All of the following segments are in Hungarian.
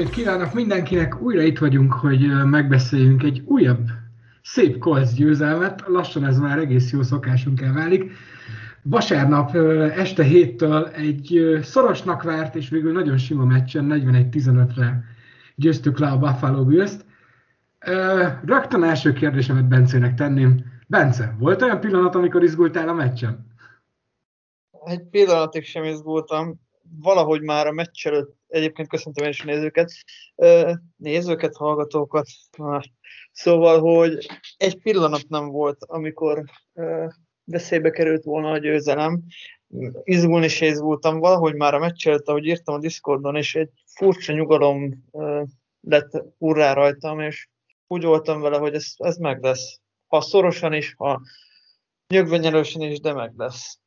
estét kívánok mindenkinek! Újra itt vagyunk, hogy megbeszéljünk egy újabb szép kolc győzelmet. Lassan ez már egész jó szokásunk elválik. Vasárnap este héttől egy szorosnak várt és végül nagyon sima meccsen 41-15-re győztük le a Buffalo Bills-t. Rögtön első kérdésemet Bencének tenném. Bence, volt olyan pillanat, amikor izgultál a meccsen? Egy pillanatig sem izgultam. Valahogy már a meccs előtt egyébként köszöntöm én is a nézőket, nézőket, hallgatókat. Szóval, hogy egy pillanat nem volt, amikor veszélybe került volna a győzelem. Izgulni is izgultam valahogy már a meccs előtt, ahogy írtam a Discordon, és egy furcsa nyugalom lett urrá rajtam, és úgy voltam vele, hogy ez, ez meg lesz. Ha szorosan is, ha nyögvenyelősen is, de meg lesz.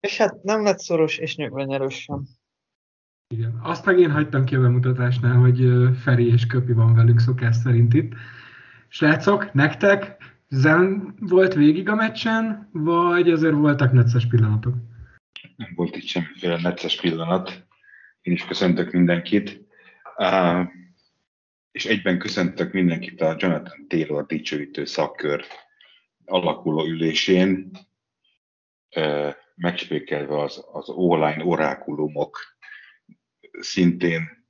És hát nem lett szoros, és nyögvenyelős sem. Igen. Azt meg én hagytam ki a bemutatásnál, hogy Feri és Köpi van velünk szokás szerint itt. Srácok, nektek zen volt végig a meccsen, vagy azért voltak necces pillanatok? Nem volt itt semmiféle necces pillanat. Én is köszöntök mindenkit. Uh, és egyben köszöntök mindenkit a Jonathan Taylor dicsőítő szakkör alakuló ülésén, uh, megspékelve az, az online orákulumok szintén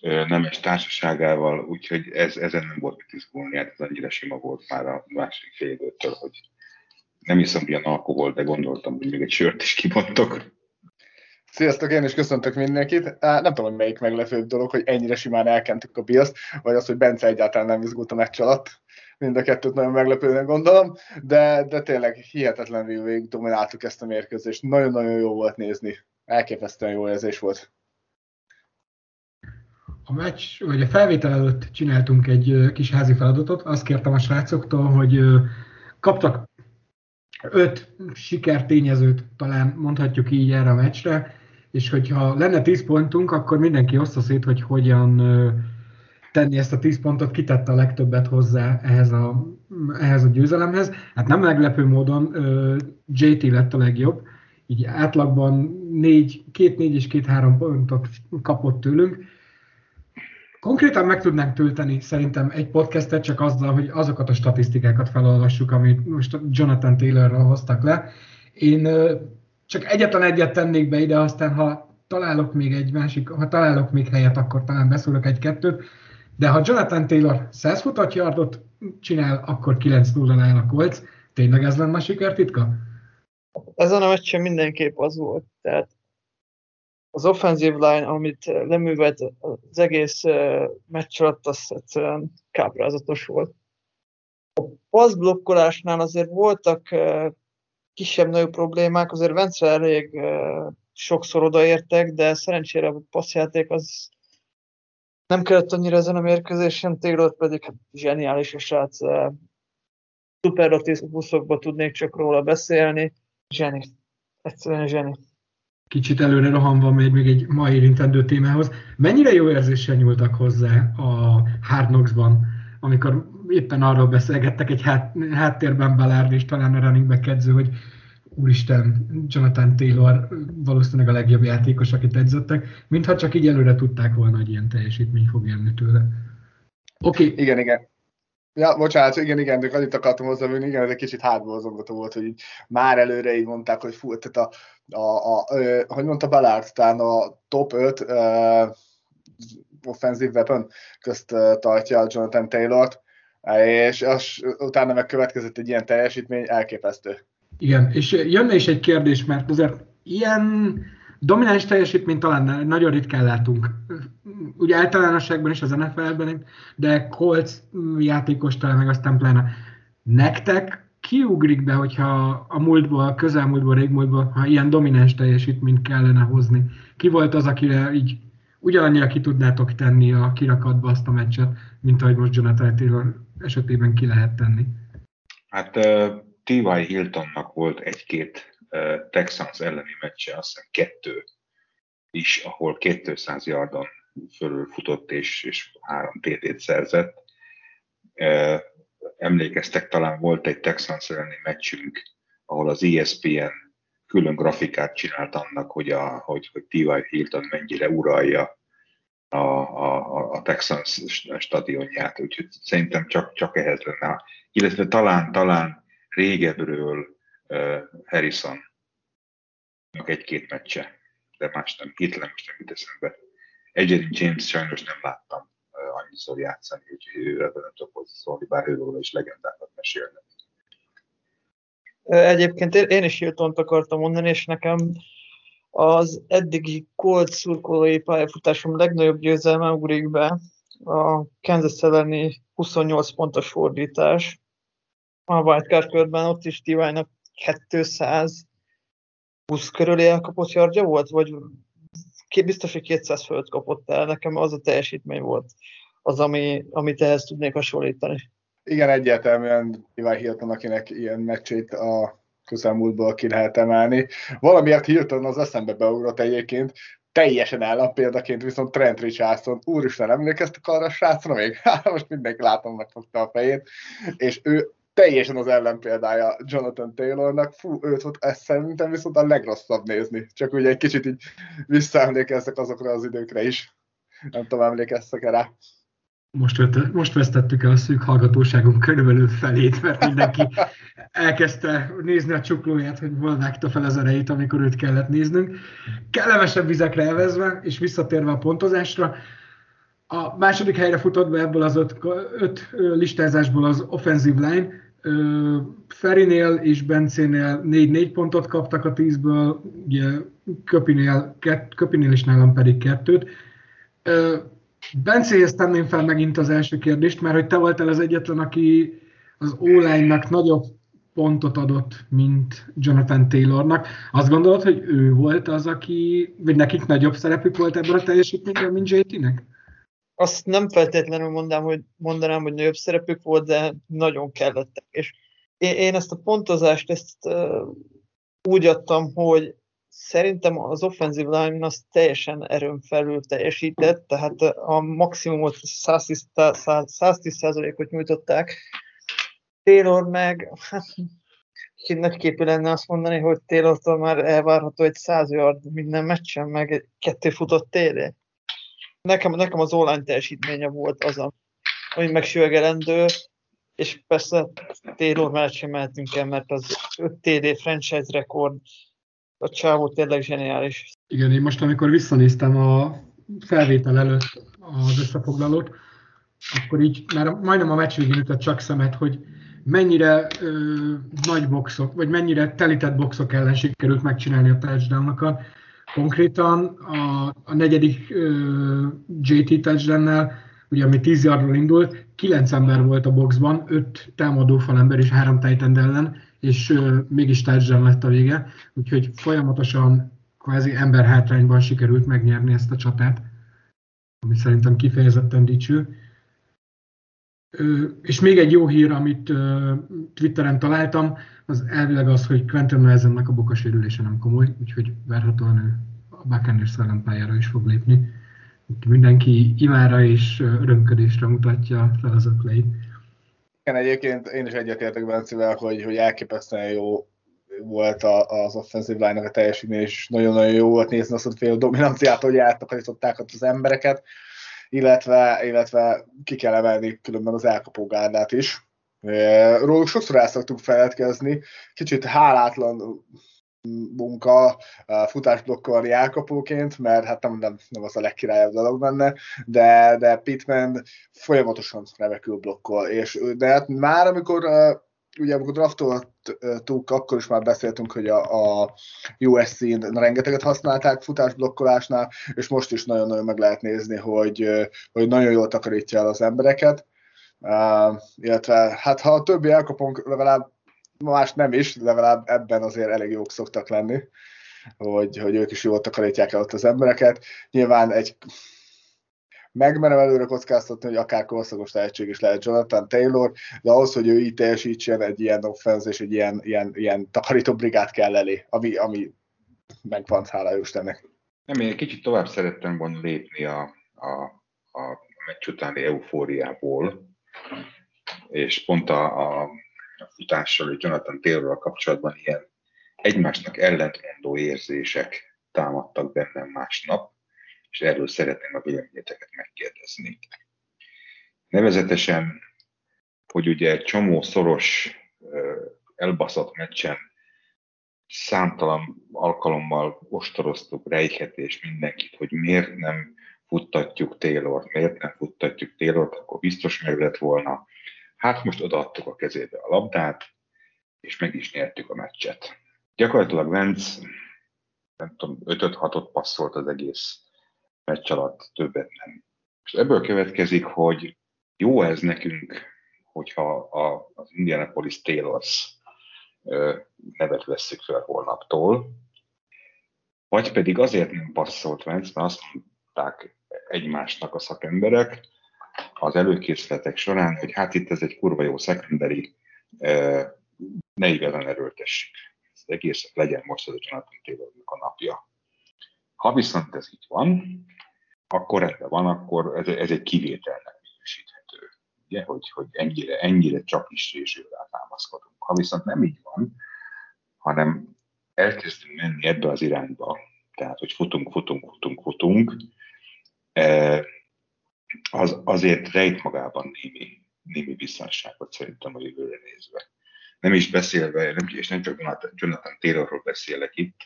nemes társaságával, úgyhogy ez, ezen nem volt mit izgulni, hát ez annyira sima volt már a másik fél időtől, hogy nem iszom ilyen alkohol, de gondoltam, hogy még egy sört is kibontok. Sziasztok, én is köszöntök mindenkit. Nem tudom, hogy melyik meglepőbb dolog, hogy ennyire simán elkentük a biaszt, vagy az, hogy Bence egyáltalán nem izgult a meccs alatt. Mind a kettőt nagyon meglepőnek gondolom, de, de tényleg hihetetlenül végig domináltuk ezt a mérkőzést. Nagyon-nagyon jó volt nézni. Elképesztően jó érzés volt a meccs, vagy a felvétel előtt csináltunk egy kis házi feladatot, azt kértem a srácoktól, hogy kaptak öt sikertényezőt, talán mondhatjuk így erre a meccsre, és hogyha lenne 10 pontunk, akkor mindenki oszta szét, hogy hogyan tenni ezt a 10 pontot, kitette a legtöbbet hozzá ehhez a, ehhez a győzelemhez. Hát nem meglepő módon JT lett a legjobb, így átlagban négy, két négy és két három pontot kapott tőlünk, Konkrétan meg tudnánk tölteni szerintem egy podcastet csak azzal, hogy azokat a statisztikákat felolvassuk, amit most Jonathan Taylorral hoztak le. Én csak egyetlen egyet tennék be ide, aztán ha találok még egy másik, ha találok még helyet, akkor talán beszólok egy-kettőt. De ha Jonathan Taylor 100 futott yardot csinál, akkor 9-0 áll a Colts. Tényleg ez lenne a sikertitka? Ezen a meccsen mindenképp az volt. Tehát az offensive line, amit leművelt az egész meccs alatt, az egyszerűen káprázatos volt. A passzblokkolásnál azért voltak kisebb-nagyobb problémák, azért Vence elég sokszor odaértek, de szerencsére a passzjáték az nem kellett annyira ezen a mérkőzésen, Taylor pedig hát zseniális a srác. Superlatívuszokba tudnék csak róla beszélni. Zseni. Egyszerűen zseni kicsit előre rohanva még, még egy mai érintendő témához. Mennyire jó érzéssel nyúltak hozzá a Hard Knocks-ban, amikor éppen arról beszélgettek egy hát, háttérben Ballard és talán a running back edző, hogy úristen, Jonathan Taylor valószínűleg a legjobb játékos, akit edzettek, mintha csak így előre tudták volna, hogy ilyen teljesítmény fog jönni tőle. Oké. Okay. Igen, igen. Ja, bocsánat, igen, igen, de annyit akartam hozzávenni, igen, ez egy kicsit hátborzongató volt, hogy így már előre így mondták, hogy fú, tehát a, a, a, a hogy mondta Ballard, talán a top 5 uh, offensive weapon közt uh, tartja Jonathan Taylor-t, és az, utána meg következett egy ilyen teljesítmény, elképesztő. Igen, és jönne is egy kérdés, mert azért ilyen domináns teljesítményt talán nagyon ritkán látunk. Ugye általánosságban is az NFL-ben, de Colts játékos talán meg aztán pláne. Nektek kiugrik be, hogyha a múltból, közelmúltból, régmúltból, ha ilyen domináns teljesítményt kellene hozni? Ki volt az, akire így ugyanannyira ki tudnátok tenni a kirakatba azt a meccset, mint ahogy most Jonathan Taylor esetében ki lehet tenni? Hát uh, T.Y. Hiltonnak volt egy-két Texans elleni meccse, azt hiszem kettő is, ahol 200 yardon fölül futott és, és három TT-t szerzett. Emlékeztek, talán volt egy Texans elleni meccsünk, ahol az ESPN külön grafikát csinált annak, hogy, a, hogy, hogy T.Y. Hilton mennyire uralja a, a, a Texans stadionját, úgyhogy szerintem csak, csak ehhez lenne. Illetve talán, talán régebről Harrison egy-két meccse, de más nem, hirtelen most nem jut eszembe. Egyedin James sajnos nem láttam annyiszor játszani, úgyhogy őre nem tudok hozzászólni, bár őről is legendákat mesélni. Egyébként én is Hiltont akartam mondani, és nekem az eddigi Colt szurkolói pályafutásom legnagyobb győzelme ugrik be a Kansas elleni 28 pontos fordítás. A wildcard körben ott is Tivájnak 200 20 körüli elkapott yardja volt, vagy biztos, hogy 200 fölött kapott el. Nekem az a teljesítmény volt az, ami, amit ehhez tudnék hasonlítani. Igen, egyértelműen Ivan Hilton, akinek ilyen meccsét a közelmúltból ki lehet emelni. Valamiért Hilton az eszembe beugrott egyébként, teljesen ellenpéldaként viszont Trent Richardson, úristen, emlékeztek arra a srácra még? Most mindenki látom, megfogta a fejét, és ő teljesen az ellenpéldája Jonathan Taylornak, fú, őt ott ezt szerintem viszont a legrosszabb nézni, csak ugye egy kicsit így visszaemlékeztek azokra az időkre is. Nem tudom, emlékeztek rá most, most vesztettük el a szűk hallgatóságunk körülbelül felét, mert mindenki elkezdte nézni a csuklóját, hogy hol vágta fel az erejét, amikor őt kellett néznünk. Kellemesebb vizekre elvezve, és visszatérve a pontozásra, a második helyre futott be ebből az öt, öt listázásból az offensive line. Ferinél és Bencénél 4-4 pontot kaptak a 10-ből, ugye Köpinél, Köpinél is nálam pedig kettőt Bencéhez tenném fel megint az első kérdést, mert hogy te voltál az egyetlen, aki az online-nak nagyobb pontot adott, mint Jonathan Taylornak. Azt gondolod, hogy ő volt az, aki, vagy nekik nagyobb szerepük volt ebben a teljesítményben, mint JT-nek? Azt nem feltétlenül mondanám, hogy, mondanám, hogy nagyobb szerepük volt, de nagyon kellettek. És én, én ezt a pontozást ezt uh, úgy adtam, hogy szerintem az offensive line az teljesen erőn felül teljesített, tehát a maximumot 110%-ot nyújtották. Taylor meg, hát nagy képű lenne azt mondani, hogy Taylortól már elvárható egy 100 yard minden meccsen, meg kettő futott téré. Nekem, nekem az online teljesítménye volt az, ami megsüvegelendő, és persze Taylor mellett sem mehetünk el, mert az 5 TD franchise rekord a csávó tényleg zseniális. Igen, én most amikor visszanéztem a felvétel előtt az összefoglalót, akkor így már majdnem a meccs végén ütött csak szemet, hogy mennyire ö, nagy boxok, vagy mennyire telített boxok ellen sikerült megcsinálni a touchdownokat. Konkrétan a, a negyedik ö, JT touchdown ugye ami 10 yardról indult, 9 ember volt a boxban, 5 támadó falember és 3 tight ellen, és uh, mégis touchdown lett a vége, úgyhogy folyamatosan kvázi hátrányban sikerült megnyerni ezt a csatát, ami szerintem kifejezetten dicső. És még egy jó hír, amit Twitteren találtam, az elvileg az, hogy Quentin Nelsennek a bokasérülése nem komoly, úgyhogy várhatóan ő a Buccaneers pályára is fog lépni. Mindenki imára és örömködésre mutatja fel az ökleit. Igen, egyébként én is egyetértek Bencivel, hogy, hogy elképesztően jó volt a, az offensive line-nak a teljesítmény, és nagyon-nagyon jó volt nézni azt a fél dominanciát, hogy eltakarították az embereket, illetve, illetve ki kell emelni különben az elkapógárdát is. Róluk sokszor el szoktuk feledkezni, kicsit hálátlan munka futásblokkolni elkapóként, mert hát nem, nem, nem az a legkirályabb dolog benne, de, de Pittman folyamatosan remekül blokkol, és de hát már amikor ugye amikor draftoltuk, akkor is már beszéltünk, hogy a, a USC-n rengeteget használták futásblokkolásnál, és most is nagyon-nagyon meg lehet nézni, hogy, hogy nagyon jól takarítja el az embereket. Uh, illetve hát ha a többi elkapunk legalább más nem is, legalább ebben azért elég jók szoktak lenni, hogy, hogy ők is jól takarítják el ott az embereket. Nyilván egy megmerem előre kockáztatni, hogy akár korszakos tehetség is lehet Jonathan Taylor, de ahhoz, hogy ő így teljesítsen egy ilyen offense és egy ilyen, ilyen, ilyen takarító brigát kell elé, ami, ami megvan, hála Istennek. Nem, én egy kicsit tovább szerettem volna lépni a, a, a meccs utáni eufóriából, és pont a, a a futással, hogy Jonathan Taylorral kapcsolatban ilyen egymásnak ellentmondó érzések támadtak bennem másnap. És erről szeretném a véleményeteket megkérdezni. Nevezetesen, hogy ugye egy csomó szoros, elbaszott meccsen számtalan alkalommal ostoroztuk Reichet és mindenkit, hogy miért nem futtatjuk Taylor, miért nem futtatjuk Taylor, akkor biztos meg lett volna. Hát most odaadtuk a kezébe a labdát, és meg is nyertük a meccset. Gyakorlatilag Vence, nem tudom, 5-6-ot passzolt az egész meccs alatt, többet nem. És ebből következik, hogy jó ez nekünk, hogyha a, az Indianapolis Taylors nevet vesszük fel holnaptól, vagy pedig azért nem passzolt Vence, mert azt mondták egymásnak a szakemberek az előkészületek során, hogy hát itt ez egy kurva jó szekenderi, ne igazán erőltessük. Ez egész legyen most az a Jonathan Taylornak a napja. Ha viszont ez így van, akkor rendben van, akkor ez, ez egy kivételnek minősíthető. Ugye, hogy, hogy ennyire, ennyire csak is résővel támaszkodunk. Ha viszont nem így van, hanem elkezdünk menni ebbe az irányba, tehát, hogy futunk, futunk, futunk, futunk, e, az azért rejt magában némi, némi biztonságot szerintem a jövőre nézve. Nem is beszélve, nem, és nem csak Jonathan Taylorról beszélek itt,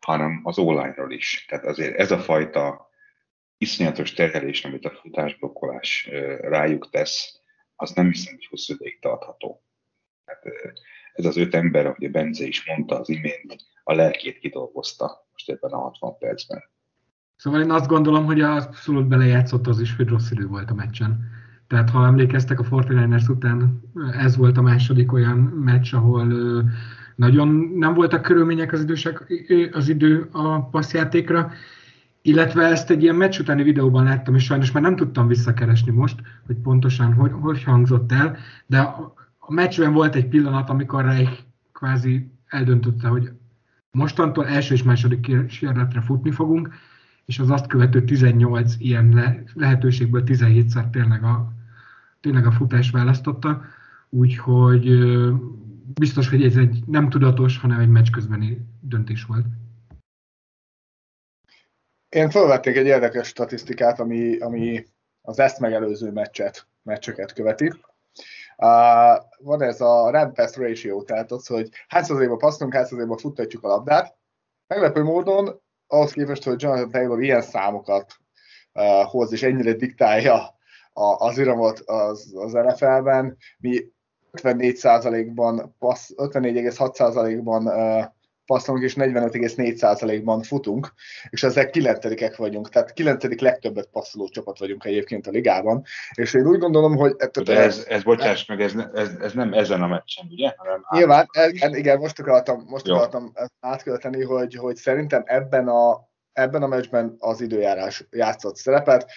hanem az online is. Tehát azért ez a fajta iszonyatos terhelés, amit a futásblokkolás rájuk tesz, az nem hiszem, hogy hosszú ideig tartható. Hát, ez az öt ember, ahogy a Bence is mondta az imént, a lelkét kidolgozta most ebben a 60 percben. Szóval én azt gondolom, hogy abszolút belejátszott az is, hogy rossz idő volt a meccsen. Tehát ha emlékeztek a 49ers után, ez volt a második olyan meccs, ahol nagyon nem voltak körülmények az, idősek, az idő a passzjátékra, illetve ezt egy ilyen meccs utáni videóban láttam, és sajnos már nem tudtam visszakeresni most, hogy pontosan hogy, hogy hangzott el, de a, a meccsben volt egy pillanat, amikor Reich kvázi eldöntötte, hogy mostantól első és második kísérletre futni fogunk, és az azt követő 18 ilyen le, lehetőségből 17-szer tényleg a, tényleg a futás választotta, úgyhogy biztos, hogy ez egy nem tudatos, hanem egy meccs közbeni döntés volt. Én felvették egy érdekes statisztikát, ami, ami az ezt megelőző meccset, meccseket követi. Uh, van ez a run pass ratio, tehát az, hogy hányszor passzolunk, hányszor futtatjuk a labdát. Meglepő módon, ahhoz képest, hogy Jonathan Taylor ilyen számokat uh, hoz, és ennyire diktálja a, az iramot az, az NFL-ben, mi 54%-ban, 54,6%-ban uh, passzolunk, és 45,4%-ban futunk, és ezek kilencedikek vagyunk, tehát kilencedik legtöbbet passzoló csapat vagyunk egyébként a ligában, és én úgy gondolom, hogy... De ez, ez bocsáss meg, ez, ez, ez nem ezen a meccsen, ugye? Hanem nyilván, ez, igen, most akartam, most akartam átkölteni, hogy, hogy szerintem ebben a, ebben a meccsben az időjárás játszott szerepet,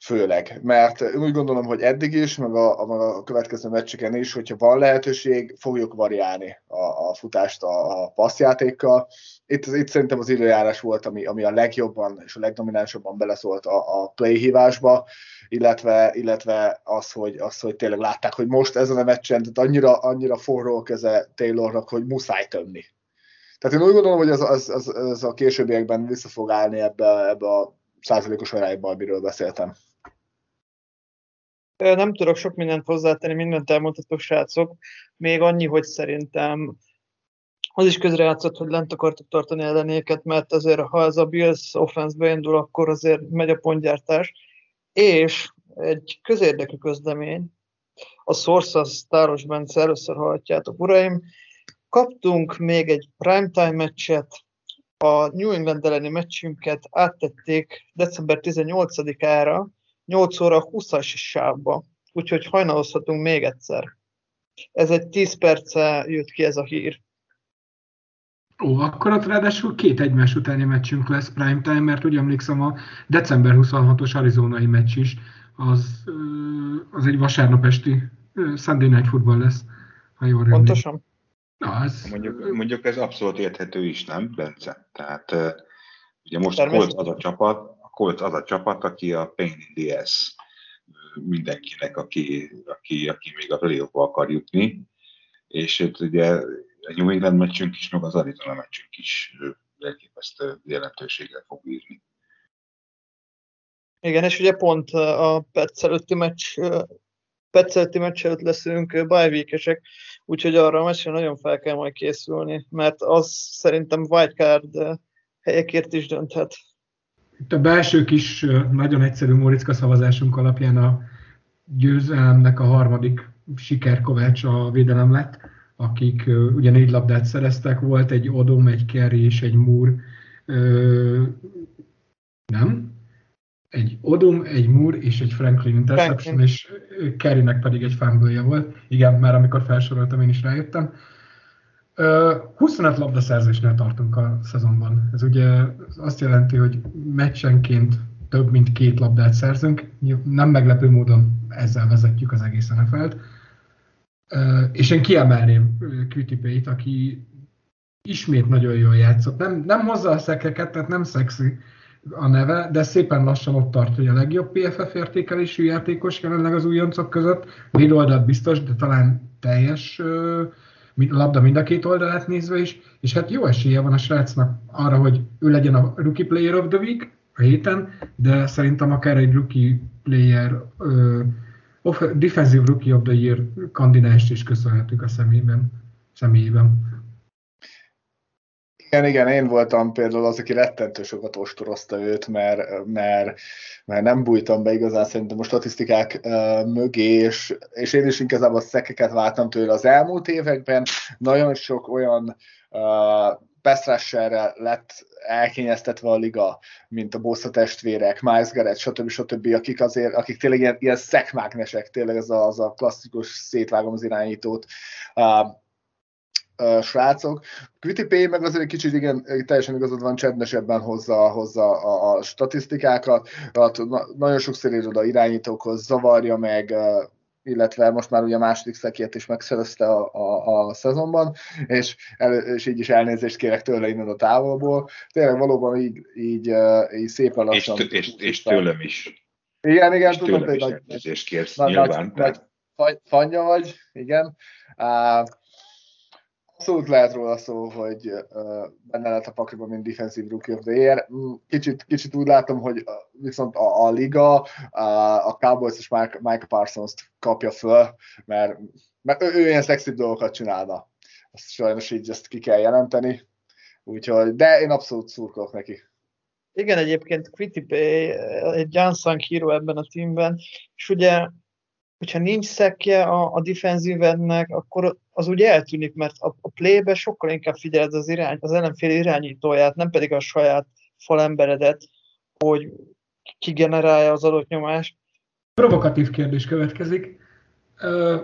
főleg, mert úgy gondolom, hogy eddig is, meg a, a, a következő meccseken is, hogyha van lehetőség, fogjuk variálni a, a futást a, a passzjátékkal. Itt, itt szerintem az időjárás volt, ami, ami a legjobban és a legdominánsabban beleszólt a, a play hívásba, illetve, illetve az, hogy, az, hogy tényleg látták, hogy most ezen a meccsen tehát annyira, annyira forró a keze Taylornak, hogy muszáj tömni. Tehát én úgy gondolom, hogy ez, ez, ez, ez a későbbiekben vissza fog állni ebbe, ebbe a százalékos arányban, amiről beszéltem. Nem tudok sok mindent hozzátenni, mindent elmondhatok, srácok. Még annyi, hogy szerintem az is közrejátszott, hogy lent akartuk tartani ellenéket, mert azért, ha ez a Bills offense beindul, akkor azért megy a pontgyártás. És egy közérdekű közlemény, a Source az Táros Bence, először hallhatjátok, uraim, kaptunk még egy primetime meccset, a New England elleni meccsünket áttették december 18-ára, 8 óra 20-as sávba, úgyhogy hajnalozhatunk még egyszer. Ez egy 10 perce jött ki ez a hír. Ó, akkor ott ráadásul két egymás utáni meccsünk lesz prime time, mert úgy emlékszem a december 26-os arizonai meccs is, az, az egy vasárnap esti Sunday Night Football lesz, ha jól Pontosan. Na, ez... mondjuk, mondjuk ez abszolút érthető is, nem, Bence? Tehát ugye most volt az a csapat, Colts az a csapat, aki a pain in the ass mindenkinek, aki, aki, aki még a playoffba akar jutni, és itt ugye a New England meccsünk is, meg az Arizona meccsünk is elképesztő jelentőséggel fog írni. Igen, és ugye pont a perc előtti meccs, perc előtti meccs előtt leszünk bajvékesek, úgyhogy arra a meccsre nagyon fel kell majd készülni, mert az szerintem wildcard helyekért is dönthet. Itt a belső kis, nagyon egyszerű Móriczka szavazásunk alapján a győzelemnek a harmadik sikerkovács a védelem lett, akik ugye négy labdát szereztek, volt egy Odom, egy Kerry és egy Moore, nem? Egy Odom, egy Moore és egy Franklin interception, Franklin. és Kerrynek pedig egy fumble volt. Igen, már amikor felsoroltam, én is rájöttem. 25 labdaszerzésnél tartunk a szezonban. Ez ugye azt jelenti, hogy meccsenként több mint két labdát szerzünk. Nem meglepő módon ezzel vezetjük az egész NFL-t. És én kiemelném Qtp-t, aki ismét nagyon jól játszott. Nem, nem hozza a szekeket, tehát nem szexi a neve, de szépen lassan ott tart, hogy a legjobb PFF értékelésű játékos jelenleg az újoncok között. Védoldat biztos, de talán teljes a labda mind a két oldalát nézve is, és hát jó esélye van a srácnak arra, hogy ő legyen a Rookie Player of the Week a héten, de szerintem akár egy Rookie Player, uh, Defensive Rookie of the Year kandidást is köszönhetünk a személyben. személyében. Igen, igen, én voltam például az, aki rettentő sokat ostorozta őt, mert, mert, mert nem bújtam be igazán szerintem a statisztikák mögé, és, és én is inkább a szekeket vártam tőle az elmúlt években. Nagyon sok olyan uh, lett elkényeztetve a liga, mint a Bossa testvérek, Miles Garrett, stb. stb., akik azért, akik tényleg ilyen, ilyen szekmágnesek, tényleg ez a, az a klasszikus szétvágom az irányítót. Uh, srácok. QTP meg azért egy kicsit igen, teljesen igazad van, csendesebben hozza, hozza a, a statisztikákat, hát nagyon sokszor ér oda irányítókhoz, zavarja meg, illetve most már ugye a második szekért is megszerezte a, a, a szezonban, és, el, és így is elnézést kérek tőle innen a távolból. Tényleg valóban így, így, így szépen lassan... És, és, és tőlem is. Igen, igen, és tudom, hogy nagy, elnézést kérsz, nagy, nyilván. Nagy, nagy fanya vagy, igen. Uh, Abszolút lehet róla szó, hogy benne lett a pakliban, mint Defensive Rookie of the Year. Mm, kicsit, kicsit úgy látom, hogy viszont a, a liga, a, a Cowboys és Mike, Mike Parsons-t kapja föl, mert, mert ő, ő ilyen szexi dolgokat csinálna. Azt sajnos így ezt ki kell jelenteni. Úgyhogy, de én abszolút szurkolok neki. Igen, egyébként Quitty egy Johnson híró ebben a teamben, és ugye hogyha nincs szekje a, a defenzívednek, akkor az úgy eltűnik, mert a, a playbe sokkal inkább figyeled az, irány, az ellenfél irányítóját, nem pedig a saját falemberedet, hogy kigenerálja az adott nyomást. Provokatív kérdés következik. Uh,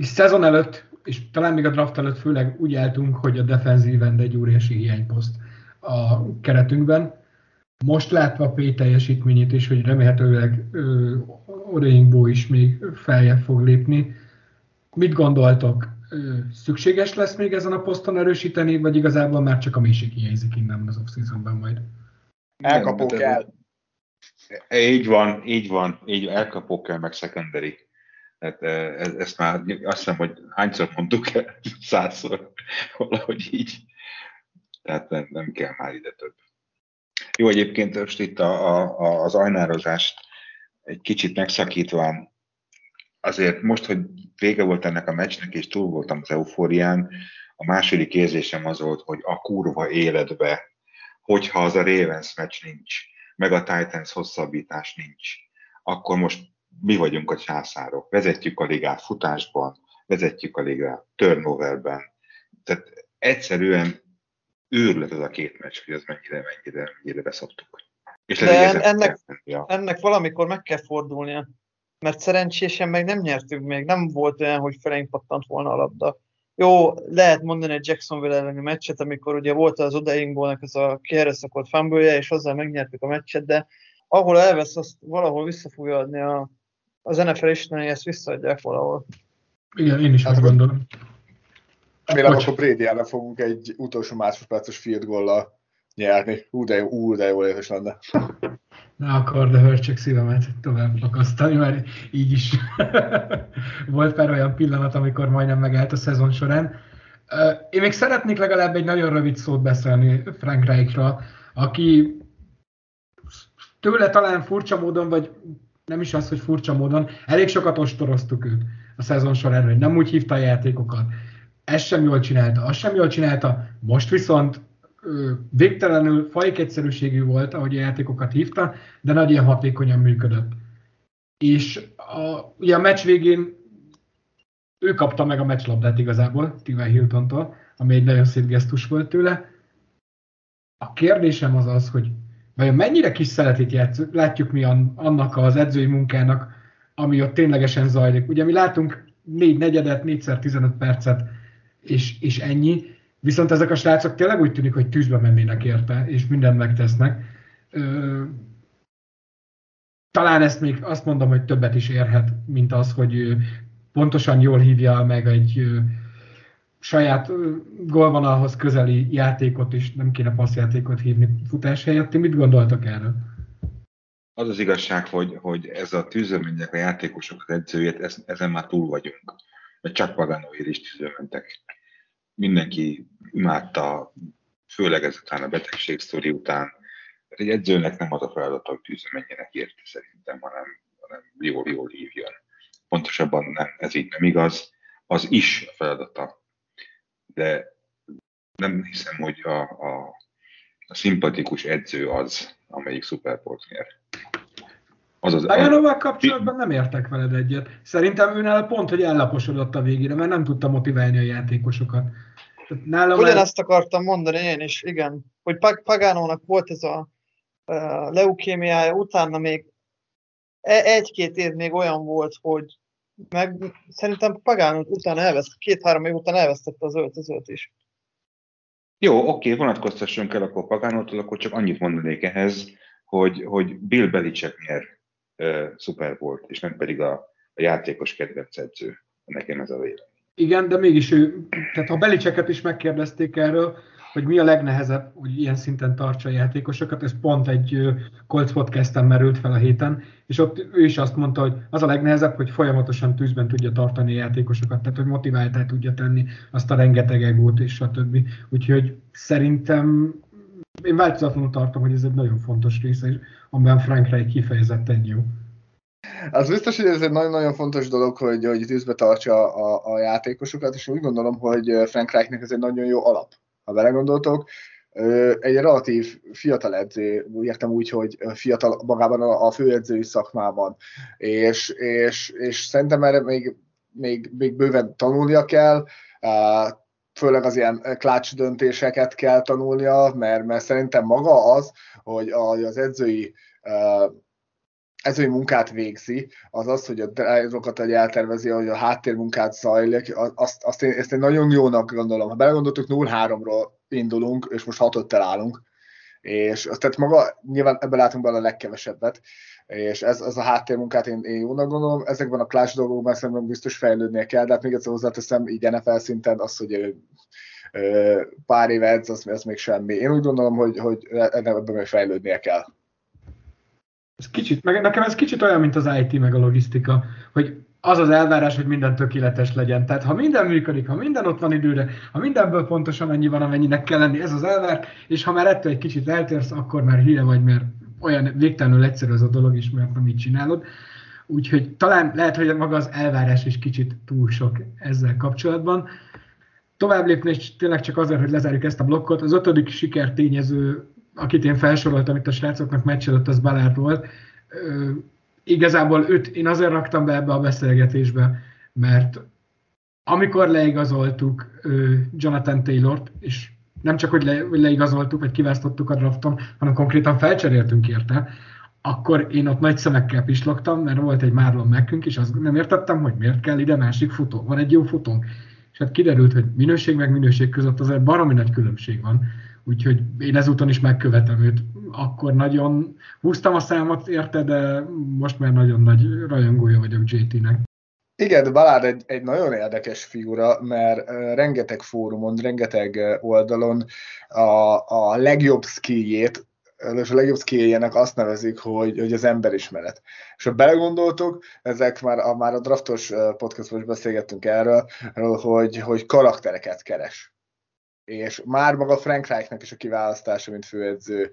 szezon előtt, és talán még a draft előtt főleg úgy álltunk, hogy a defenzíven egy óriási hiányposzt a keretünkben. Most látva a P teljesítményét is, hogy remélhetőleg Oreinkbó is még feljebb fog lépni. Mit gondoltok? Szükséges lesz még ezen a poszton erősíteni, vagy igazából már csak a mélység hiányzik innen az off majd? Elkapok el. Így van, így van, így elkapok el, meg secondary. Tehát ez, ezt már azt hiszem, hogy hányszor mondtuk el, százszor, valahogy így. Tehát nem, nem kell már ide több. Jó, egyébként most itt a, a, az ajnározást egy kicsit megszakítván, azért most, hogy vége volt ennek a meccsnek, és túl voltam az eufórián, a második érzésem az volt, hogy a kurva életbe, hogyha az a Ravens meccs nincs, meg a Titans hosszabbítás nincs, akkor most mi vagyunk a császárok. Vezetjük a ligát futásban, vezetjük a ligát turnoverben. Tehát egyszerűen őrület az a két meccs, hogy ez mennyire, mennyire, mennyire beszoptuk. És De ennek, ennek valamikor meg kell fordulnia, mert szerencsésen meg nem nyertünk még, nem volt olyan, hogy felénk pattant volna a labda. Jó, lehet mondani egy Jacksonville elleni meccset, amikor ugye volt az odaingónak ez a kiereszakott fumble és azzal megnyertük a meccset, de ahol elvesz, azt valahol vissza fogja adni a, az NFL Istenei, ezt visszaadják valahol. Igen, én is azt gondolom. Remélem, akkor Brady ellen fogunk egy utolsó másodperces field goal nyerni. Ú, de jó, ú, de jó lenne. Na akkor, de hörcsök szívemet tovább akasztani, mert így is volt pár olyan pillanat, amikor majdnem megállt a szezon során. Én még szeretnék legalább egy nagyon rövid szót beszélni Frank Reichra, aki tőle talán furcsa módon, vagy nem is az, hogy furcsa módon, elég sokat ostoroztuk őt a szezon során, hogy nem úgy hívta a játékokat. Ez sem jól csinálta, azt sem jól csinálta, most viszont végtelenül fajk egyszerűségű volt, ahogy a játékokat hívta, de nagyon hatékonyan működött. És a, ugye a meccs végén ő kapta meg a meccslabdát igazából, Tiva Hiltontól, ami egy nagyon szép gesztus volt tőle. A kérdésem az az, hogy vajon mennyire kis szeretét játszunk, látjuk mi annak az edzői munkának, ami ott ténylegesen zajlik. Ugye mi látunk négy negyedet, négyszer 15 percet, és, és ennyi, viszont ezek a srácok tényleg úgy tűnik, hogy tűzbe mennének érte, és mindent megtesznek. Ö, talán ezt még azt mondom, hogy többet is érhet, mint az, hogy pontosan jól hívja meg egy saját golvonalhoz közeli játékot is, nem kéne passzjátékot hívni futás helyett. Ti mit gondoltak erről? Az az igazság, hogy, hogy ez a tűzölmények, a játékosok, edzőjét, ezen már túl vagyunk. Mert csak Paganoért is tűzölmentek. Mindenki imádta, főleg ezután a betegség sztori után. Egy edzőnek nem az a feladat, hogy tűzölményének érte szerintem, hanem, hanem jól-jól hívjon. Pontosabban nem, ez így nem igaz. Az is a feladata de nem hiszem, hogy a, a, a szimpatikus edző az, amelyik szuperpolt nyer. Az az, Dajanoval kapcsolatban nem értek veled egyet. Szerintem őnál pont, hogy ellaposodott a végére, mert nem tudta motiválni a játékosokat. Nálam Ugyanezt el... akartam mondani én is, igen. Hogy Pagánónak volt ez a uh, leukémiája, utána még e- egy-két év még olyan volt, hogy meg szerintem Pagánot utána elveszt, két-három év után elvesztette az öltözőt is. Jó, oké, vonatkoztassunk el akkor Pagánótól, akkor csak annyit mondanék ehhez, hogy, hogy Bill Belichick nyer uh, szuper volt, és nem pedig a, a játékos kedvenc edző. Nekem ez a vélemény. Igen, de mégis ő, tehát ha Belicseket is megkérdezték erről, hogy mi a legnehezebb, hogy ilyen szinten tartsa a játékosokat, ez pont egy Colts podcasten merült fel a héten, és ott ő is azt mondta, hogy az a legnehezebb, hogy folyamatosan tűzben tudja tartani a játékosokat, tehát hogy motiváltá tudja tenni azt a rengeteg egót és stb. Úgyhogy szerintem én változatlanul tartom, hogy ez egy nagyon fontos része, és amiben Frank Reich kifejezetten jó. Az biztos, hogy ez egy nagyon-nagyon fontos dolog, hogy, hogy tűzbe tartsa a, a játékosokat, és úgy gondolom, hogy Frank Reichnek ez egy nagyon jó alap ha belegondoltok, egy relatív fiatal edző, értem úgy, hogy fiatal magában a főedzői szakmában, és, és, és szerintem erre még, még, még bőven tanulnia kell, főleg az ilyen klács döntéseket kell tanulnia, mert, mert szerintem maga az, hogy az edzői edzői munkát végzi, az az, hogy a drive-okat egy eltervezi, hogy a háttérmunkát zajlik, azt, azt én, ezt én nagyon jónak gondolom. Ha belegondoltuk, 0-3-ról indulunk, és most 6 állunk, és tehát maga, nyilván ebben látunk bele a legkevesebbet, és ez, ez a háttérmunkát én, én jónak gondolom. Ezekben a clash dolgokban szerintem biztos fejlődnie kell, de hát még egyszer hozzáteszem, így NFL szinten az, hogy pár éve edz, az, az még semmi. Én úgy gondolom, hogy, hogy ebben még fejlődnie kell. Ez kicsit, meg nekem ez kicsit olyan, mint az IT meg a logisztika, hogy az az elvárás, hogy minden tökéletes legyen. Tehát ha minden működik, ha minden ott van időre, ha mindenből pontosan annyi van, amennyinek kell lenni, ez az elvár, és ha már ettől egy kicsit eltérsz, akkor már hülye vagy, mert olyan végtelenül egyszerű az a dolog is, mert így csinálod. Úgyhogy talán lehet, hogy maga az elvárás is kicsit túl sok ezzel kapcsolatban. Tovább lépni, és tényleg csak azért, hogy lezárjuk ezt a blokkot, az ötödik sikertényező akit én felsoroltam itt a srácoknak meccs előtt, az Balázs volt. Igazából őt én azért raktam be ebbe a beszélgetésbe, mert amikor leigazoltuk Jonathan Taylort, és nem csak, hogy, le, hogy leigazoltuk, vagy kiválasztottuk a drafton, hanem konkrétan felcseréltünk érte, akkor én ott nagy szemekkel pislogtam, mert volt egy Marlon Mekkünk, és azt nem értettem, hogy miért kell ide másik futó. Van egy jó futónk. És hát kiderült, hogy minőség meg minőség között azért baromi nagy különbség van. Úgyhogy én ezúton is megkövetem őt. Akkor nagyon húztam a számot érte, de most már nagyon nagy rajongója vagyok JT-nek. Igen, Balád egy, egy nagyon érdekes figura, mert rengeteg fórumon, rengeteg oldalon a, a legjobb skijét, és a legjobb skilljének azt nevezik, hogy, hogy az emberismeret. És ha belegondoltok, ezek már a, már a draftos podcastban is beszélgettünk erről, hogy, hogy karaktereket keres és már maga Frank Reichnek is a kiválasztása, mint főedző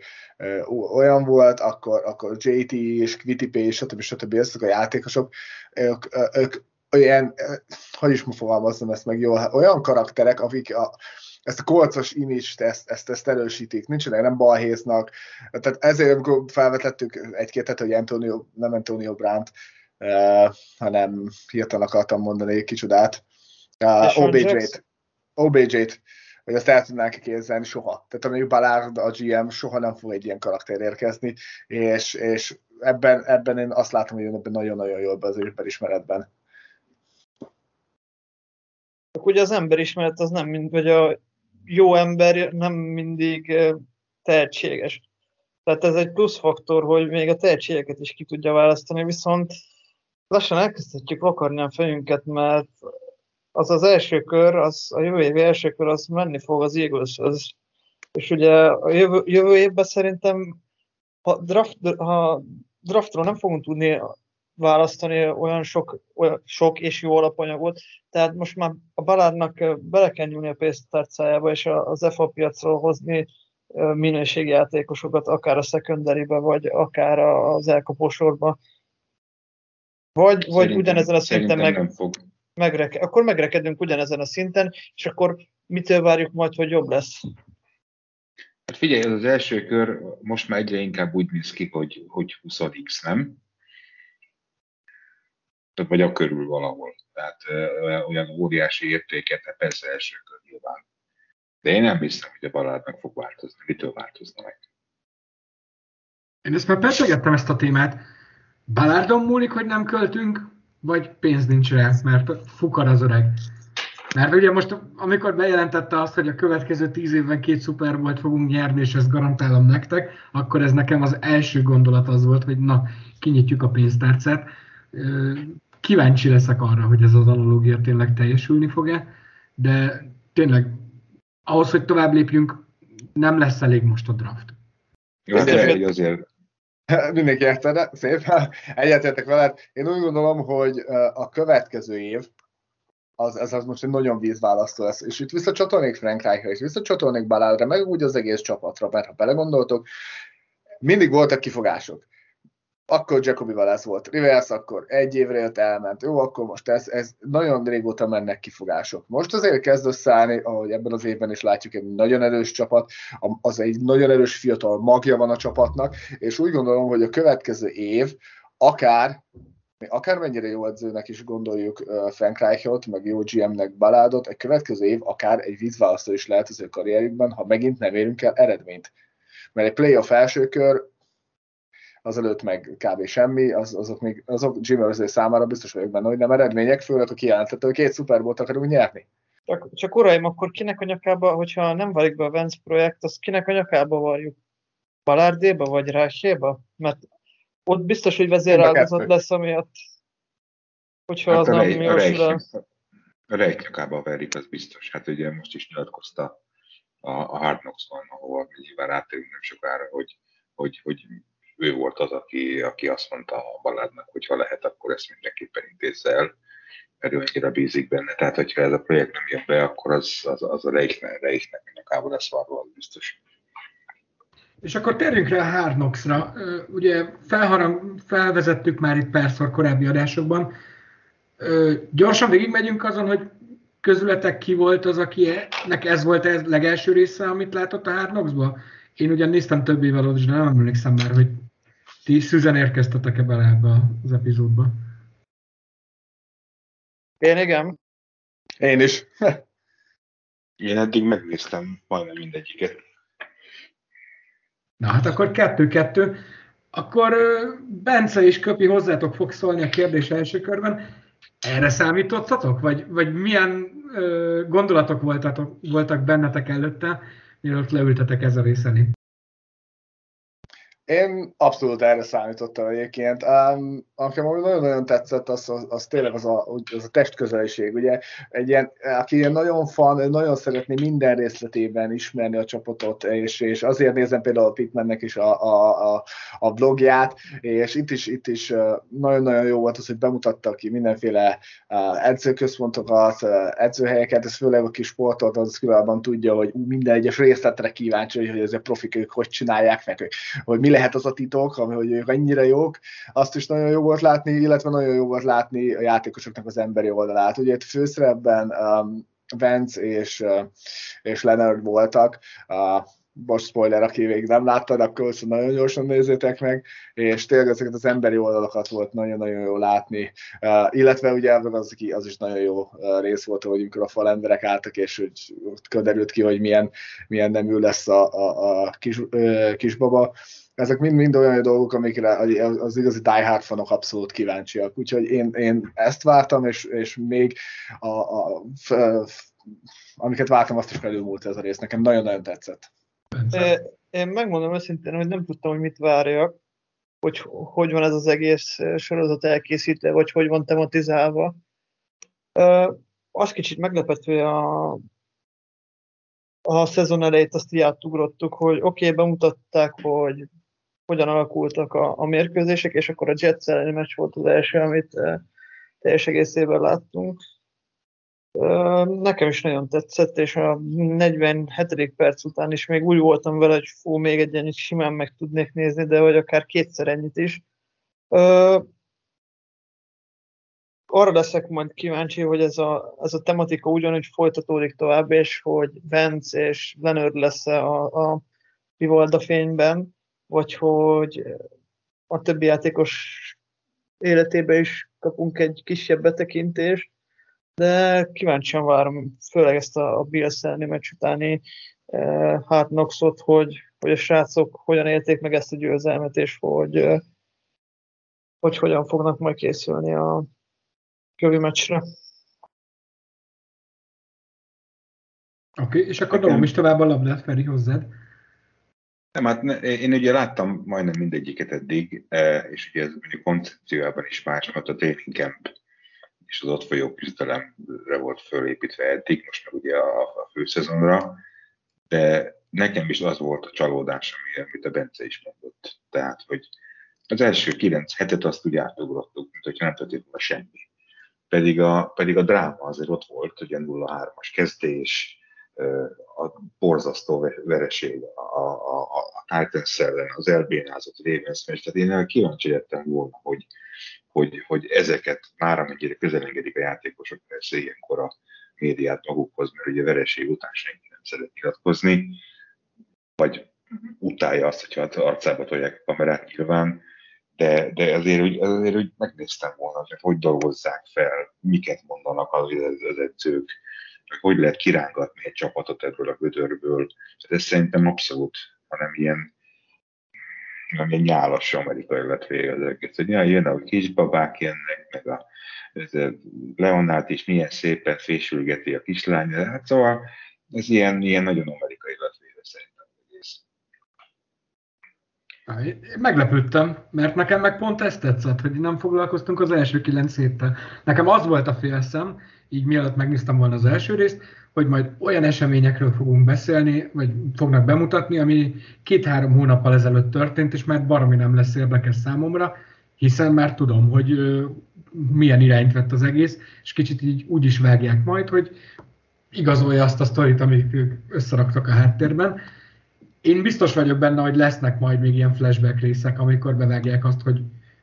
olyan volt, akkor, akkor JT és P és stb. stb. ezek a játékosok, ők, ők olyan, hogy is fogalmazom ezt meg jól, olyan karakterek, akik a, ezt a kolcos imist, ezt, ezt, ezt erősítik, nincsenek, nem balhéznak. Tehát ezért, amikor felvetettük egy-két, hogy Antonio, nem Antonio Brandt, uh, hanem hirtelen akartam mondani egy kicsodát, uh, OBJ-t, OBJ-t, hogy azt el tudnánk képzelni soha. Tehát amíg Ballard a GM soha nem fog egy ilyen karakter érkezni, és, és ebben, ebben én azt látom, hogy ebben nagyon-nagyon jól be az ismeretben. Ugye az emberismeret az nem mind, vagy a jó ember nem mindig tehetséges. Tehát ez egy plusz faktor, hogy még a tehetségeket is ki tudja választani, viszont lassan elkezdhetjük vakarni a fejünket, mert az az első kör, az a jövő évi első kör, az menni fog az eagles. És ugye a jövő, jövő évben szerintem, ha, draft, ha draftról nem fogunk tudni választani olyan sok, olyan sok és jó alapanyagot, tehát most már a Baládnak bele kell nyúlni a pénztárcájába, és az FA piacról hozni minőségi játékosokat, akár a secondary vagy akár az elkapósorba. Vagy, vagy ugyanezen a szinten meg, nem fog megreke, akkor megrekedünk ugyanezen a szinten, és akkor mitől várjuk majd, hogy jobb lesz? Hát figyelj, ez az első kör most már egyre inkább úgy néz ki, hogy, hogy 20x, nem? Vagy a körül valahol. Tehát olyan óriási értéket, hát persze első kör nyilván. De én nem hiszem, hogy a Balázs meg fog változni. Mitől változna meg? Én ezt már pessegettem ezt a témát. Balárdon múlik, hogy nem költünk, vagy pénz nincs rá, mert fukar az öreg. Mert ugye most, amikor bejelentette azt, hogy a következő tíz évben két szuper volt fogunk nyerni, és ezt garantálom nektek, akkor ez nekem az első gondolat az volt, hogy na, kinyitjuk a pénztárcát. Kíváncsi leszek arra, hogy ez az analógia tényleg teljesülni fog-e, de tényleg ahhoz, hogy tovább lépjünk, nem lesz elég most a draft. Jó, azért, azért mindenki érte, szép, egyetértek veled. Én úgy gondolom, hogy a következő év, az, ez az most egy nagyon vízválasztó lesz. És itt visszacsatolnék Frank Reichra, és visszacsatolnék Baládra, meg úgy az egész csapatra, mert ha belegondoltok, mindig voltak kifogások akkor Jacobi Valász volt Rivers, akkor egy évre jött, elment. Jó, akkor most ez, ez nagyon régóta mennek kifogások. Most azért kezd összeállni, ahogy ebben az évben is látjuk, egy nagyon erős csapat, az egy nagyon erős fiatal magja van a csapatnak, és úgy gondolom, hogy a következő év akár akármennyire jó edzőnek is gondoljuk Frank Reichot, meg jó GM-nek Baládot, egy következő év akár egy vízválasztó is lehet az ő karrierjükben, ha megint nem érünk el eredményt. Mert egy playoff első kör azelőtt meg kb. semmi, az, azok még azok Jimmy számára biztos vagyok benne, hogy nem eredmények, főleg a kijelentette, hogy két szuperbót akarunk nyerni. Csak, csak uraim, akkor kinek a nyakába, hogyha nem válik be a Vance projekt, az kinek a nyakába varjuk? Balárdéba vagy Ráséba? Mert ott biztos, hogy vezéráldozat lesz, amiatt, hogyha hát az nem. A rejt nyakába verik, az biztos. Hát ugye most is nyilatkozta a, a Hard Knocks-ban, ahol nyilván rátérünk nem sokára, hogy, hogy, hogy ő volt az, aki, aki azt mondta a Baládnak, hogy ha lehet, akkor ezt mindenképpen intézze el, mert ő annyira bízik benne. Tehát, hogyha ez a projekt nem jön be, akkor az, az, az a Reichnek, Reichnek nyakába lesz az biztos. És akkor térjünk rá a Hard Knocks-ra. Ugye felharang, felvezettük már itt párszor korábbi adásokban. Gyorsan végigmegyünk azon, hogy közületek ki volt az, akinek ez volt a legelső része, amit látott a Hard Knocks-ba? Én ugyan néztem több évvel de nem emlékszem már, hogy ti szüzen érkeztetek-e bele ebbe az epizódba? Én igen. Én is. Én eddig megnéztem majdnem mindegyiket. Na hát akkor kettő-kettő. Akkor Bence és Köpi hozzátok fog szólni a kérdés első körben. Erre számítottatok? Vagy, vagy milyen ö, gondolatok voltatok, voltak bennetek előtte, mielőtt leültetek ez a részeni? Én abszolút erre számítottam egyébként. Um, aki nagyon-nagyon tetszett, az, az, az tényleg az a, az a testközeliség. Ugye egy ilyen, aki ilyen nagyon fan, nagyon szeretné minden részletében ismerni a csapatot, és, és azért nézem például a Pitmannek is a, a, a, a blogját, és itt is, itt is nagyon-nagyon jó volt az, hogy bemutatta ki mindenféle edzőközpontokat, edzőhelyeket, ez főleg a kis sportot, az különben tudja, hogy minden egyes részletre kíváncsi, hogy ezek profik ők hogy csinálják meg, hogy mi lehet az a titok, hogy ők annyira jók, azt is nagyon jó volt látni, illetve nagyon jó volt látni a játékosoknak az emberi oldalát. Ugye itt főszerepben um, Vance és, uh, és Leonard voltak, uh, most spoiler, aki még nem láttad, akkor nagyon gyorsan nézzétek meg, és tényleg ezeket az emberi oldalakat volt nagyon-nagyon jó látni, uh, illetve ugye az, az is nagyon jó uh, rész volt, hogy amikor a fal emberek álltak, és hogy ott derült ki, hogy milyen, milyen nemű lesz a, a, a kis, uh, kisbaba, ezek mind-mind olyan dolgok, amikre az igazi diehard fanok abszolút kíváncsiak. Úgyhogy én, én ezt vártam, és, és még a, a, f, f, amiket vártam, azt is felülmúlt ez a rész. Nekem nagyon-nagyon tetszett. Én megmondom őszintén, hogy nem tudtam, hogy mit várjak, hogy hogy van ez az egész sorozat elkészítve, vagy hogy van tematizálva. Az kicsit meglepett, hogy a, a szezon elejét azt így átugrottuk, hogy oké, okay, bemutatták, hogy hogyan alakultak a, a mérkőzések, és akkor a Jets elleni meccs volt az első, amit uh, teljes egészében láttunk. Nekem is nagyon tetszett, és a 47. perc után is még úgy voltam vele, hogy fú, még egy ennyit simán meg tudnék nézni, de vagy akár kétszer ennyit is. Uh, arra leszek majd kíváncsi, hogy ez a, ez a tematika ugyanúgy folytatódik tovább, és hogy Vance és Leonard lesz a, a Vivalda fényben, vagy hogy a többi játékos életébe is kapunk egy kisebb betekintést, de kíváncsian várom, főleg ezt a, a Bills elleni meccs utáni e, hát Knoxot, hogy, hogy a srácok hogyan élték meg ezt a győzelmet, és hogy, e, hogy hogyan fognak majd készülni a kövi meccsre. Oké, okay, és akkor dobom is tovább a labdát, Feri, hozzád. Nem, hát én ugye láttam majdnem mindegyiket eddig, e, és ugye ez mondjuk koncepciójában is más, mert a training camp és az ott folyó küzdelemre volt fölépítve eddig, most meg ugye a, a főszezonra, de nekem is az volt a csalódás, amit a Bence is mondott. Tehát, hogy az első kilenc hetet azt úgy átugrottuk, mint hogyha nem történt volna semmi. Pedig a, pedig a dráma azért ott volt, ugye 0-3-as kezdés, a borzasztó vereség a, a, a Titans ellen, az elbénázott Ravens meccs. Tehát én kíváncsi lettem volna, hogy, hogy, hogy ezeket már amennyire közelengedik a játékosok, persze ilyenkor a médiát magukhoz, mert ugye vereség után senki nem szeret nyilatkozni, vagy utálja azt, hogyha az arcába tolják a kamerát nyilván, de, de azért, hogy, azért, hogy megnéztem volna, hogy hogy dolgozzák fel, miket mondanak az, az edzők, meg hogy lehet kirángatni egy csapatot ebből a gödörből. Tehát ez szerintem abszolút, hanem ilyen nem ilyen nyálas amerikai lett vége az egész. Hogy jön a kisbabák jönnek, meg a, ez Leonát is milyen szépen fésülgeti a kislány. Hát szóval ez ilyen, ilyen nagyon amerikai lett vége szerintem egész. Meglepődtem, mert nekem meg pont ezt tetszett, hogy nem foglalkoztunk az első kilenc héttel. Nekem az volt a félszem, így mielőtt megnéztem volna az első részt, hogy majd olyan eseményekről fogunk beszélni, vagy fognak bemutatni, ami két-három hónappal ezelőtt történt, és már baromi nem lesz érdekes számomra, hiszen már tudom, hogy milyen irányt vett az egész, és kicsit így úgy is vágják majd, hogy igazolja azt a sztorit, amit ők összeraktak a háttérben. Én biztos vagyok benne, hogy lesznek majd még ilyen flashback részek, amikor bevágják azt, hogy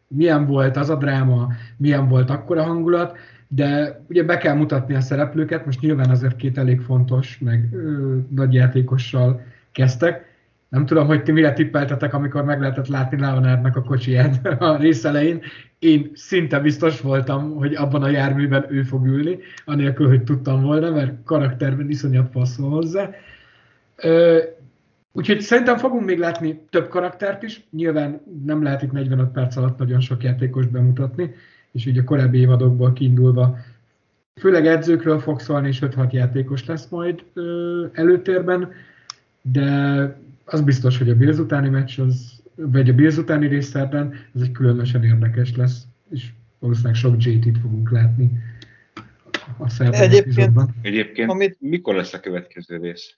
milyen volt az a dráma, milyen volt akkor a hangulat, de ugye be kell mutatni a szereplőket, most nyilván azért két elég fontos, meg ö, nagy játékossal kezdtek. Nem tudom, hogy ti mire tippeltetek, amikor meg lehetett látni Leonardnak a kocsiját a rész elején. Én szinte biztos voltam, hogy abban a járműben ő fog ülni, anélkül, hogy tudtam volna, mert karakterben iszonyat passzol hozzá. Ö, Úgyhogy szerintem fogunk még látni több karaktert is. Nyilván nem lehet itt 45 perc alatt nagyon sok játékos bemutatni, és ugye a korábbi évadokból kiindulva főleg edzőkről fog szólni, és 5-6 játékos lesz majd ö, előtérben, de az biztos, hogy a Bills utáni meccs az, vagy a Bills utáni részszerben, ez egy különösen érdekes lesz, és valószínűleg sok JT-t fogunk látni a szerdai egyébként, Egyébként amit... mikor lesz a következő rész?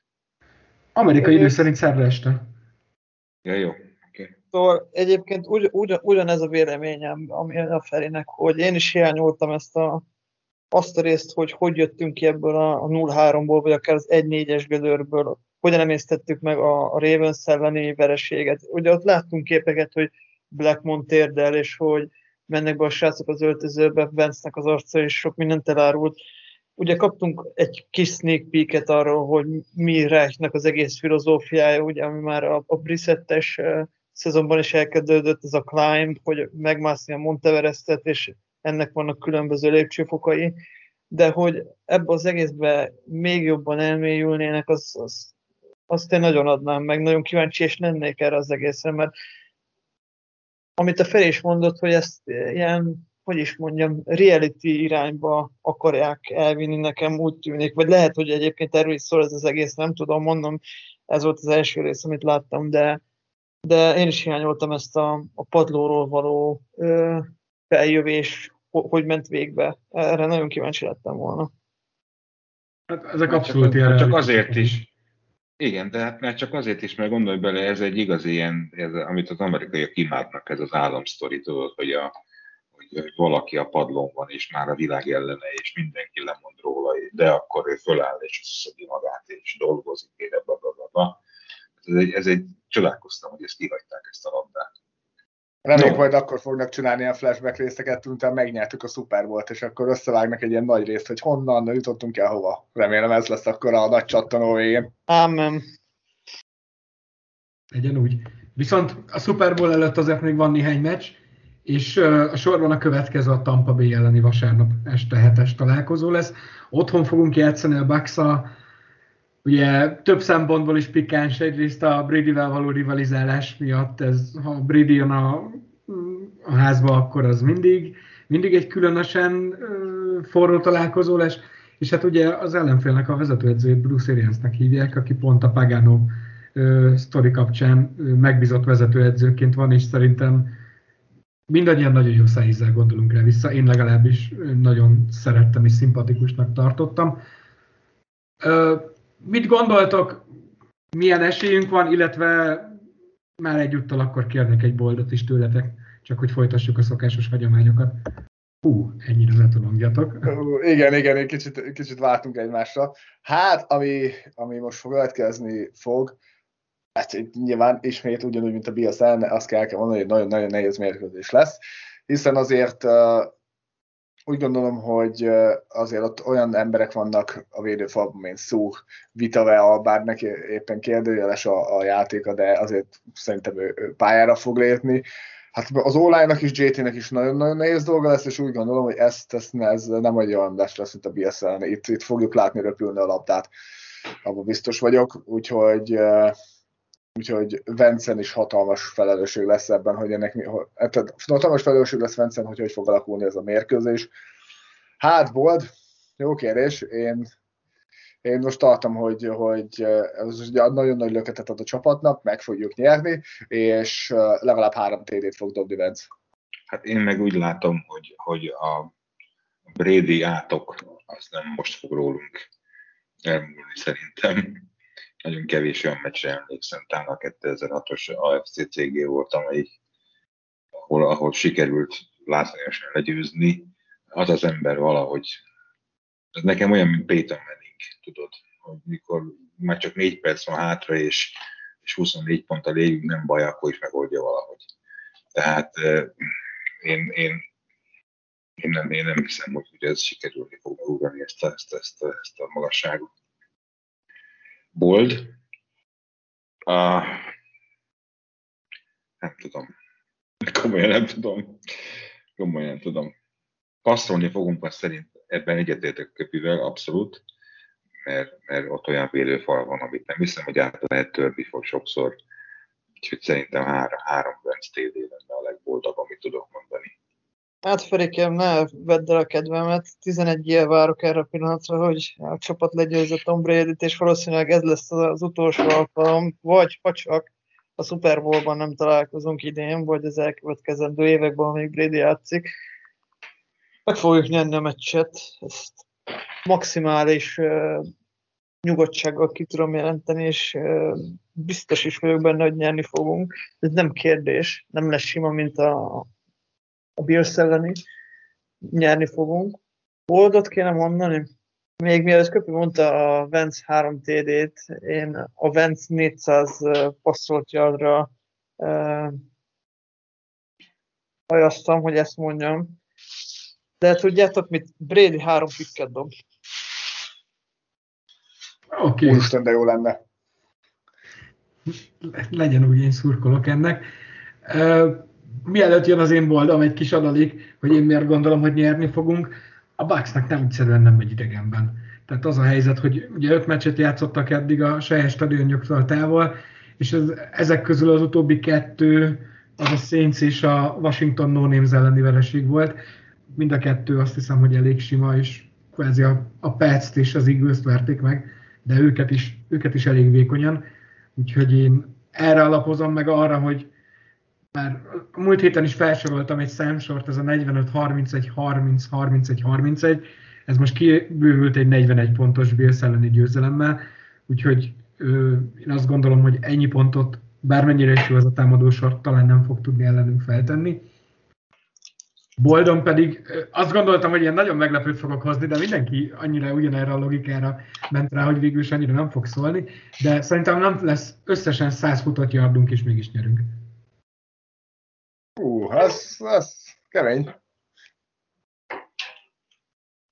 Amerikai idő szerint szerda este. Ja, jó. Szóval egyébként ugy, ugy, ugyanez a véleményem ami a Ferinek, hogy én is hiányoltam ezt a, azt a részt, hogy hogy jöttünk ki ebből a, a 0-3-ból, vagy akár az 1-4-es gödörből, hogyan emésztettük meg a, a Ravens elleni vereséget. Ugye ott láttunk képeket, hogy Blackmon térdel, és hogy mennek be a srácok az öltözőbe, Vance-nek az arca, és sok mindent elárult. Ugye kaptunk egy kis sneak peeket arról, hogy mi Reichnek az egész filozófiája, ugye, ami már a, a Brissettes szezonban is elkezdődött, ez a climb, hogy megmászni a Monteverestet, és ennek vannak különböző lépcsőfokai, de hogy ebbe az egészbe még jobban elmélyülnének, az, az, azt én nagyon adnám meg, nagyon kíváncsi, és lennék erre az egészre, mert amit a Feri is mondott, hogy ezt ilyen, hogy is mondjam, reality irányba akarják elvinni, nekem úgy tűnik, vagy lehet, hogy egyébként erről is szól ez az egész, nem tudom, mondom, ez volt az első rész, amit láttam, de, de én is hiányoltam ezt a, a padlóról való ö, feljövés, hogy ment végbe. Erre nagyon kíváncsi lettem volna. Hát ezek abszolút ilyen. Csak azért is, igen, de hát mert csak azért is, mert gondolj bele, ez egy igazi ilyen, ez, amit az amerikaiak imádnak, ez az államsztori, tudod, hogy, a, hogy, hogy valaki a padlón van, és már a világ ellene, és mindenki lemond róla, de akkor ő föláll, és összeszedi magát, és dolgozik, és bla, bla, bla, bla. Ez egy, ez egy, csodálkoztam, hogy ezt kihagyták ezt a labdát. Reméljük no. majd akkor fognak csinálni ilyen flashback részeket, utána megnyertük a Super Bowl-t, és akkor összevágnak egy ilyen nagy részt, hogy honnan jutottunk el hova. Remélem ez lesz akkor a nagy csattanó végén. Amen. Legyen úgy. Viszont a Super Bowl előtt azért még van néhány meccs, és a sorban a következő a Tampa Bay elleni vasárnap este hetes találkozó lesz. Otthon fogunk játszani a bucks Ugye több szempontból is pikáns, egyrészt a Brady-vel való rivalizálás miatt, ez, ha Brady jön a, a házba, akkor az mindig, mindig egy különösen uh, forró találkozó lesz, és hát ugye az ellenfélnek a vezetőedzőjét Bruce Ariansnek hívják, aki pont a Pagano uh, sztori kapcsán uh, megbízott vezetőedzőként van, és szerintem mindannyian nagyon jó szájízzel gondolunk rá vissza. Én legalábbis nagyon szerettem és szimpatikusnak tartottam. Uh, mit gondoltok, milyen esélyünk van, illetve már egyúttal akkor kérnék egy boldot is tőletek, csak hogy folytassuk a szokásos hagyományokat. Hú, ennyire ne tudongjatok. Igen, igen, egy kicsit, kicsit vártunk egymásra. Hát, ami, ami most következni fog, hát nyilván ismét ugyanúgy, mint a Biasz azt kell, kell mondani, hogy nagyon-nagyon nehéz mérkőzés lesz, hiszen azért úgy gondolom, hogy azért ott olyan emberek vannak a védőfalban, mint Szú, Vitavea, bár neki éppen kérdőjeles a, a játéka, de azért szerintem ő, ő pályára fog lépni. Hát az online is, JT-nek is nagyon-nagyon nehéz dolga lesz, és úgy gondolom, hogy ezt, ezt ez nem egy olyan lesz, lesz, mint a BSL-n. Itt, itt fogjuk látni röpülni a labdát, abban biztos vagyok, úgyhogy Úgyhogy Vencen is hatalmas felelősség lesz ebben, hogy ennek, tehát hatalmas felelősség lesz Vencen, hogy hogy fog alakulni ez a mérkőzés. Hát, Bold, jó kérdés. Én, én most tartom, hogy, hogy ez ugye nagyon nagy löketet ad a csapatnak, meg fogjuk nyerni, és legalább három TD-t fog dobni Vence. Hát én meg úgy látom, hogy, hogy a Brady átok az nem most fog rólunk elmúlni szerintem nagyon kevés olyan meccsre emlékszem, talán a 2006-os AFC CG volt, amely, ahol, ahol sikerült látványosan legyőzni, az az ember valahogy, ez nekem olyan, mint Peyton Manning, tudod, hogy mikor már csak négy perc van hátra, és, és 24 pont a légünk, nem baj, akkor is megoldja valahogy. Tehát én, én, én, nem, én nem hiszem, hogy, ez sikerülni fog ugrani ezt ezt, ezt, ezt a magasságot bold. Uh, nem tudom. Komolyan nem tudom. Komolyan nem tudom. Passzolni fogunk azt szerint, ebben egyetértek Köpivel, abszolút, mert, mert ott olyan védőfal van, amit nem hiszem, hogy át lehet törni fog sokszor. Úgyhogy szerintem három, három Benz TD lenne a legboldabb, amit tudok mondani. Hát Ferikem, ne vedd el a kedvemet. 11 év várok erre a pillanatra, hogy a csapat legyőzött Tom brady és valószínűleg ez lesz az utolsó alkalom, vagy ha csak a Super Bowl-ban nem találkozunk idén, vagy az elkövetkezendő években, amíg Brady játszik. Meg fogjuk nyerni a meccset, ezt maximális uh, nyugodtsággal ki tudom jelenteni, és uh, biztos is vagyok benne, hogy nyerni fogunk. Ez nem kérdés, nem lesz sima, mint a, a Bills elleni. Nyerni fogunk. Boldot kéne mondani? Még mielőtt Köpi mondta a Vence 3 TD-t, én a Vence 400 passzolt yardra uh, ajasztam, hogy ezt mondjam. De tudjátok mit? Brady három pikket dob. Oké. Okay. Úristen, de jó lenne. Legyen úgy, én szurkolok ennek. Uh, mielőtt jön az én boldom, egy kis adalék, hogy én miért gondolom, hogy nyerni fogunk a Bucksnak nem egyszerűen nem megy idegenben. Tehát az a helyzet, hogy ugye öt meccset játszottak eddig a saját stadionjuktól távol, és ez, ezek közül az utóbbi kettő az a Saints és a Washington no names elleni vereség volt. Mind a kettő azt hiszem, hogy elég sima, és kvázi a, a pets és az eagles verték meg, de őket is, őket is elég vékonyan. Úgyhogy én erre alapozom meg arra, hogy már múlt héten is felsoroltam egy számsort, ez a 45, 31, 30, 31, 31, ez most kibővült egy 41 pontos Bills elleni győzelemmel, úgyhogy ö, én azt gondolom, hogy ennyi pontot, bármennyire is jó az a támadó sor, talán nem fog tudni ellenünk feltenni. Boldon pedig azt gondoltam, hogy ilyen nagyon meglepőt fogok hozni, de mindenki annyira ugyanerre a logikára ment rá, hogy végül is annyira nem fog szólni, de szerintem nem lesz összesen 100 futott yardunk, és mégis nyerünk. Hú, az, az kemény.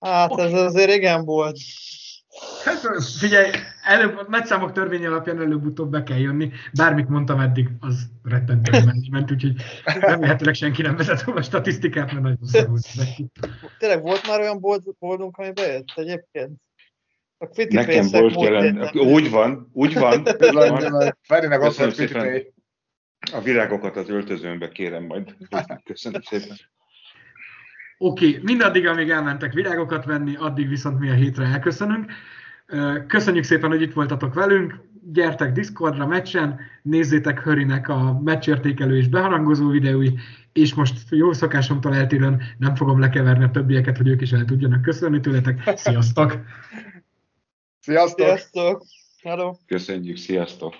Hát ez azért igen volt. Hát, figyelj, előbb, nagyszámok törvény alapján előbb-utóbb be kell jönni. Bármit mondtam eddig, az rettentő ment, úgyhogy remélhetőleg senki nem vezet a statisztikát, mert nagyon szorult neki. Tényleg volt már olyan bold, boldunk, ami bejött egyébként? A Nekem volt jelen. Úgy van, úgy van. Ferinek azt mondja, a virágokat az öltözőmbe kérem majd. Köszönöm szépen. Oké, okay, mindaddig, amíg elmentek virágokat venni, addig viszont mi a hétre elköszönünk. Köszönjük szépen, hogy itt voltatok velünk. Gyertek Discordra, meccsen, nézzétek Hörinek a meccsértékelő és beharangozó videói, és most jó szokásomtól eltérően nem fogom lekeverni a többieket, hogy ők is el tudjanak köszönni tőletek. Sziasztok! Sziasztok! Sziasztok! Hello. Köszönjük, sziasztok!